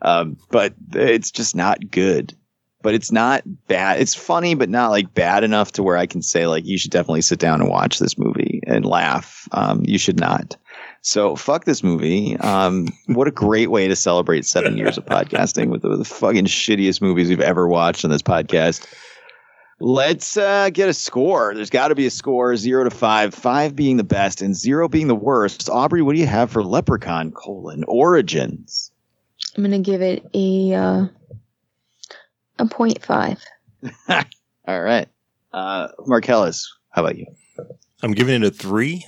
Um, but it's just not good. But it's not bad. It's funny, but not like bad enough to where I can say like you should definitely sit down and watch this movie and laugh. Um, you should not. So fuck this movie. Um, what a great way to celebrate seven years of podcasting with the, the fucking shittiest movies we've ever watched on this podcast. Let's uh, get a score. There's got to be a score zero to five, five being the best and zero being the worst. Aubrey, what do you have for Leprechaun colon Origins? I'm gonna give it a uh, a point five. *laughs* All right, uh, Marcellus, how about you? I'm giving it a three.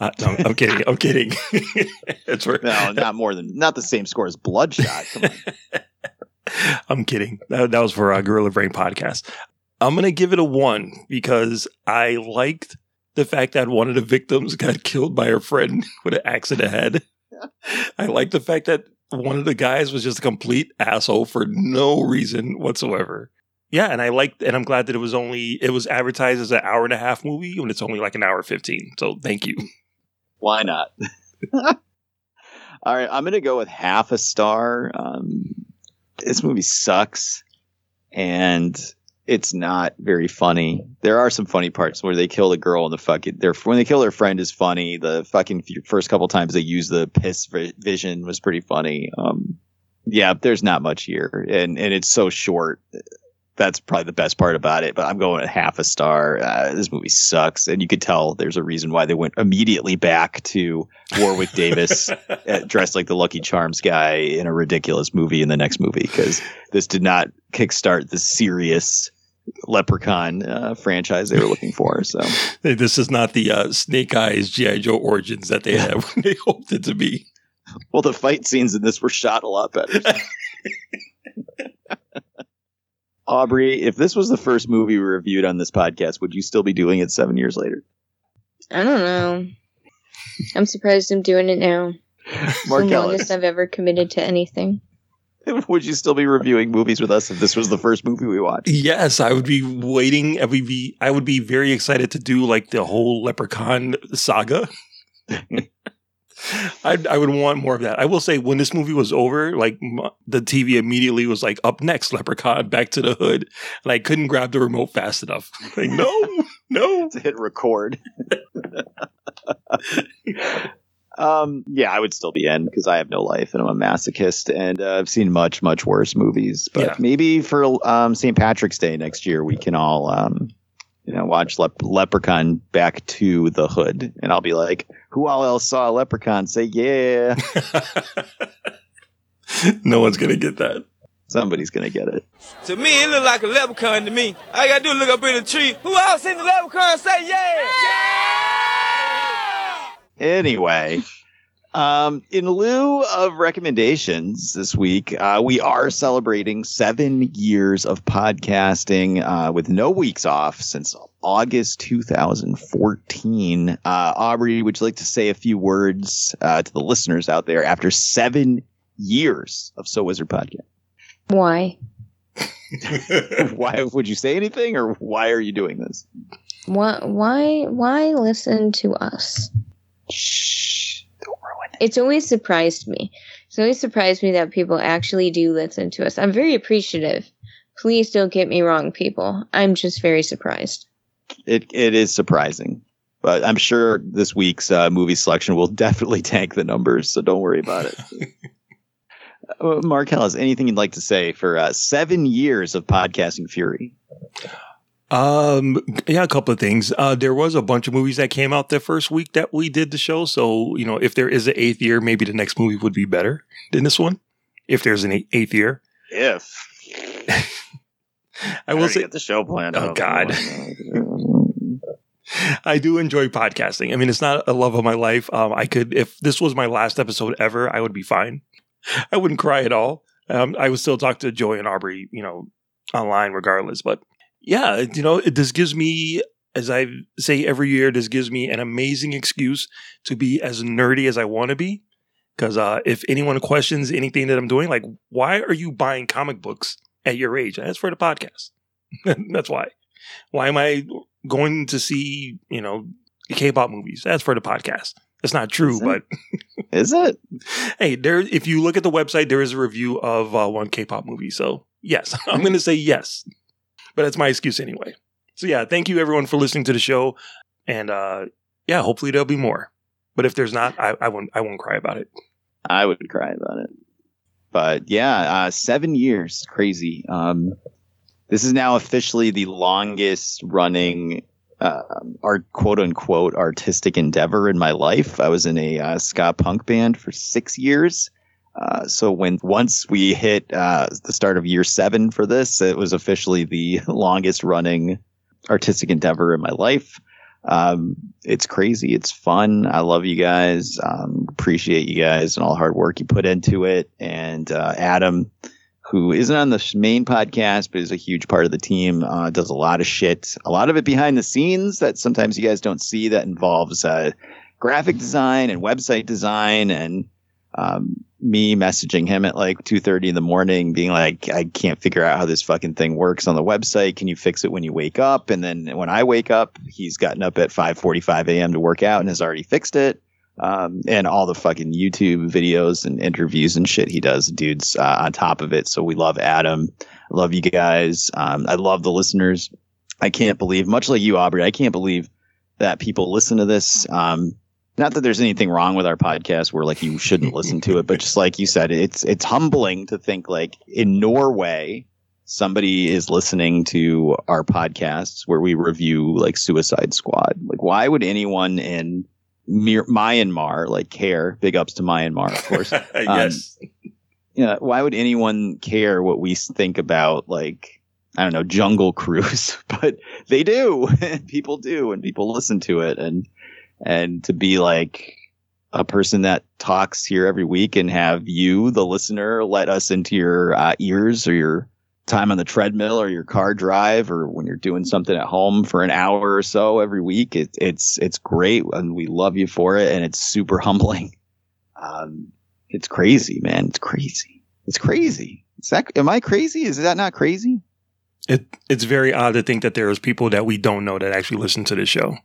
Uh, no, I'm kidding. I'm kidding. *laughs* That's where. No, not more than not the same score as Bloodshot. *laughs* I'm kidding. That, that was for our Gorilla Brain podcast. I'm going to give it a one because I liked the fact that one of the victims got killed by her friend *laughs* with an axe in the head. I like the fact that one of the guys was just a complete asshole for no reason whatsoever. Yeah, and I liked, and I'm glad that it was only, it was advertised as an hour and a half movie when it's only like an hour 15. So thank you. Why not? *laughs* All right, I'm gonna go with half a star. Um, this movie sucks, and it's not very funny. There are some funny parts where they kill the girl and the fucking their when they kill their friend is funny. The fucking first couple times they use the piss vi- vision was pretty funny. Um, yeah, there's not much here, and and it's so short. That's probably the best part about it. But I'm going at half a star. Uh, this movie sucks, and you could tell there's a reason why they went immediately back to Warwick Davis *laughs* uh, dressed like the Lucky Charms guy in a ridiculous movie in the next movie because this did not kickstart the serious Leprechaun uh, franchise they were looking for. So *laughs* This is not the uh, Snake Eyes GI Joe origins that they had when they hoped it to be. well, the fight scenes in this were shot a lot better. *laughs* Aubrey, if this was the first movie we reviewed on this podcast, would you still be doing it seven years later? I don't know. I'm surprised I'm doing it now. Mark the Ellis, longest I've ever committed to anything. *laughs* would you still be reviewing movies with us if this was the first movie we watched? Yes, I would be waiting. I would be. I would be very excited to do like the whole Leprechaun saga. *laughs* I, I would want more of that. I will say, when this movie was over, like the TV immediately was like, "Up next, Leprechaun, Back to the Hood," and I couldn't grab the remote fast enough. Like, no, *laughs* no. to hit record. um, yeah, I would still be in because I have no life and I'm a masochist, and uh, I've seen much, much worse movies. But Yeah. maybe for um, St. Patrick's Day next year, we can all, um, you know, watch Lep- Leprechaun Back to the Hood, and I'll be like, "Who all else saw a Leprechaun? Say yeah." *laughs* no one's gonna get that. Somebody's gonna get it. To me, it look like a leprechaun to me. All you gotta do is look up in the tree. Who else seen the leprechaun say yeah. yeah? Anyway, um, in lieu of recommendations this week, uh, we are celebrating seven years of podcasting uh, with no weeks off since August 2014. Uh, Aubrey, would you like to say a few words uh, to the listeners out there after seven years of So Wizard podcast? Why? *laughs* why would you say anything, or why are you doing this? Why? Why? Why listen to us? Shh! Don't ruin It's always surprised me. It's always surprised me that people actually do listen to us. I'm very appreciative. Please don't get me wrong, people. I'm just very surprised. it it is surprising, but I'm sure this week's uh, movie selection will *laughs* definitely tank the numbers. So don't worry about it. *laughs* uh, Marcellus, anything you'd like to say for uh, seven years of podcasting fury? Um, yeah, a couple of things. Uh, there was a bunch of movies that came out the first week that we did the show. So, you know, if there is an eighth year, maybe the next movie would be better than this one. If there's an eighth year, If *laughs* I will already say, get the show planned. Oh. God. *laughs* I do enjoy podcasting. I mean, it's not a love of my life. Um, I could, if this was my last episode ever, I would be fine. I wouldn't cry at all. Um, I would still talk to Joy and Aubrey, you know, online regardless. But yeah, you know, it, this gives me, as I say every year, this gives me an amazing excuse to be as nerdy as I want to be. Because uh, if anyone questions anything that I'm doing, like, why are you buying comic books at your age? That's for the podcast. *laughs* That's why. Why am I going to see, you know, K-pop movies? That's for the podcast. It's not true, Is but *laughs* Is it? hey, there. If you look at the website, there is a review of uh, one K-pop movie. So yes, *laughs* I'm going to say yes, but that's my excuse anyway. So yeah, thank you everyone for listening to the show, and uh, yeah, hopefully there'll be more. But if there's not, I, I won't. I won't cry about it. I would cry about it. But yeah, uh, seven years, crazy. Um, this is now officially the longest running uh, art quote unquote artistic endeavor in my life. I was in a uh, ska punk band for six years. Uh, so when once we hit uh, the start of year seven for this, it was officially the *laughs* longest running artistic endeavor in my life. Um, it's crazy. It's fun. I love you guys. Um, appreciate you guys and all the hard work you put into it. And uh, Adam, who isn't on the main podcast but is a huge part of the team, uh, does a lot of shit. A lot of it behind the scenes that sometimes you guys don't see. That involves uh, graphic design and website design and um, me messaging him at like 2.30 in the morning being like i can't figure out how this fucking thing works on the website can you fix it when you wake up and then when i wake up he's gotten up at 5.45 a.m to work out and has already fixed it Um, and all the fucking YouTube videos and interviews and shit he does, dude's uh, on top of it. So we love Adam. I love you guys. Um, I love the listeners. I can't believe, much like you, Aubrey, I can't believe that people listen to this. Um, not that there's anything wrong with our podcast where like you shouldn't listen to it, but just like you said, it's it's humbling to think like in Norway somebody is listening to our podcasts where we review like Suicide Squad. Like, why would anyone in Myanmar like care? Big ups to Myanmar, of course. *laughs* yes. Um, you know, why would anyone care what we think about like I don't know Jungle Cruise? *laughs* but they do. *laughs* people do, and people listen to it, and and to be like a person that talks here every week and have you, the listener, let us into your uh, ears or your time on the treadmill or your car drive or when you're doing something at home for an hour or so every week. It, it's it's great and we love you for it and it's super *laughs* humbling. Um, it's crazy, man. It's crazy. It's crazy. Is that am I crazy? Is that not crazy? It it's very odd to think that there's people that we don't know that actually listen to this show.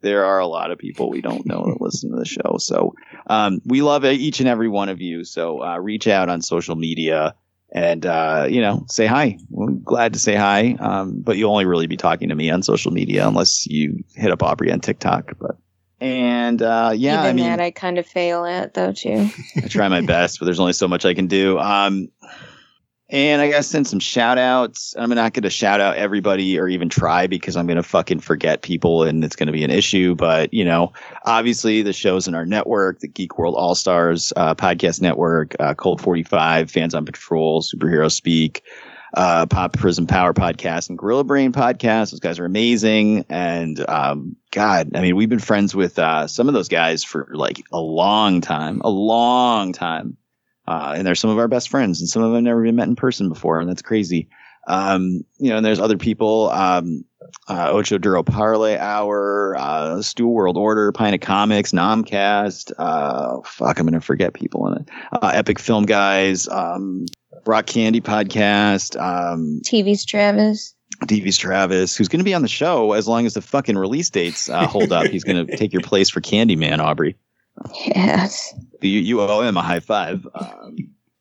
There are a lot of people we don't know that listen to the show. So um, we love each and every one of you. So uh, reach out on social media and uh, you know say hi. We're glad to say hi, um, but you'll only really be talking to me on social media unless you hit up Aubrey on TikTok. But and uh, yeah, Even I mean, that I kind of fail at though too. I try my best, but there's only so much I can do. Um, and I gotta send some shout outs. I'm not gonna shout out everybody or even try because I'm gonna fucking forget people and it's gonna be an issue. But you know, obviously the shows in our network, the Geek World All Stars uh, podcast network, uh, Cult 45, Fans on Patrol, Superhero Speak, uh, Pop Prism Power podcast, and Gorilla Brain podcast. Those guys are amazing. And um, God, I mean, we've been friends with uh, some of those guys for like a long time, a long time. Uh, and they're some of our best friends, and some of them have never been met in person before, and that's crazy. Um, you know, and there's other people, um, uh, Ocho Duro Parlay Hour, uh, Stu World Order, Pine of Comics, Nomcast, uh, fuck, I'm going to forget people in it. Uh, Epic Film Guys, um, Rock Candy Podcast, um, TV's Travis. DV's Travis, who's going to be on the show as long as the fucking release dates uh, hold up. He's going *laughs* to take your place for Candyman, Aubrey. Yes. You, you owe him a high five. Um,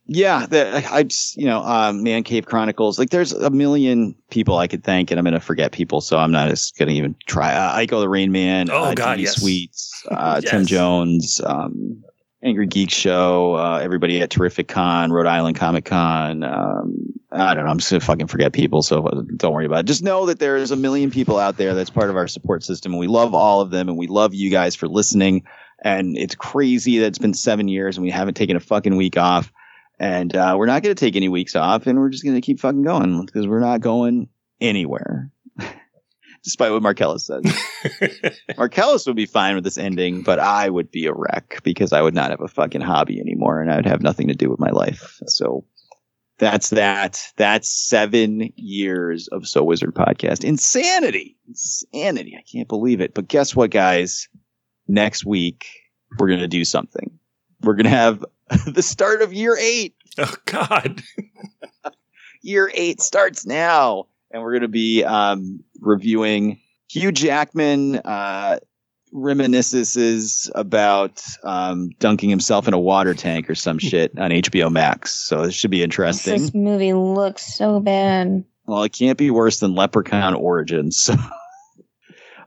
yeah, the, I just, you know, um, Man Cave Chronicles. Like, there's a million people I could thank, and I'm going to forget people, so I'm not just going to even try. Uh, Iko the Rain Man, Oh, uh, God, TV yes. Sweets, *laughs* uh, Tim Jones, um, Angry Geek Show, uh, everybody at Terrific Con, Rhode Island Comic Con. Um, I don't know. I'm just going to fucking forget people, so uh, don't worry about it. Just know that there's a million people out there that's part of our support system, and we love all of them, and we love you guys for listening. And it's crazy that it's been seven years and we haven't taken a fucking week off. And uh, we're not going to take any weeks off, and we're just going to keep fucking going because we're not going anywhere. *laughs* Despite what Marcellus says, *laughs* Marcellus would be fine with this ending, but I would be a wreck because I would not have a fucking hobby anymore, and I would have nothing to do with my life. So that's that. That's seven years of So Wizard podcast. Insanity, insanity. I can't believe it. But guess what, guys? Next week we're gonna do something. We're gonna have *laughs* the start of year eight. Oh God. *laughs* year eight starts now, and we're going to be um, reviewing Hugh Jackman uh, reminiscences about um, dunking himself in a water tank or some *laughs* shit on HBO Max. So this should be interesting. This movie looks so bad. Well, it can't be worse than Leprechaun Origins. So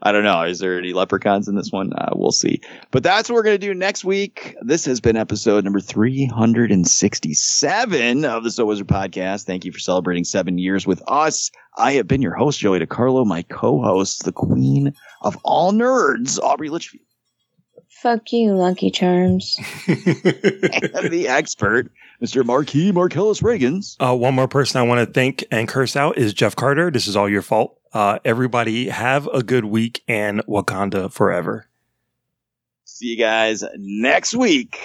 I don't know. Is there any leprechauns in this one? Uh, we'll see. But that's what we're going to do next week. This has been episode number 367 of the So Wizard podcast. Thank you for celebrating seven years with us. I have been your host, Joey DiCarlo, my co-host, the queen of all nerds, Aubrey Litchfield, Fuck you, Lucky Charms. *laughs* and the expert, Mr. Marquis Marcellus Reagans. Uh, one more person I want to thank and curse out is Jeff Carter. This is all your fault. Uh, everybody have a good week and Wakanda forever. See you guys next week.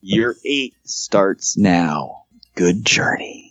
Year eight starts now. Good journey.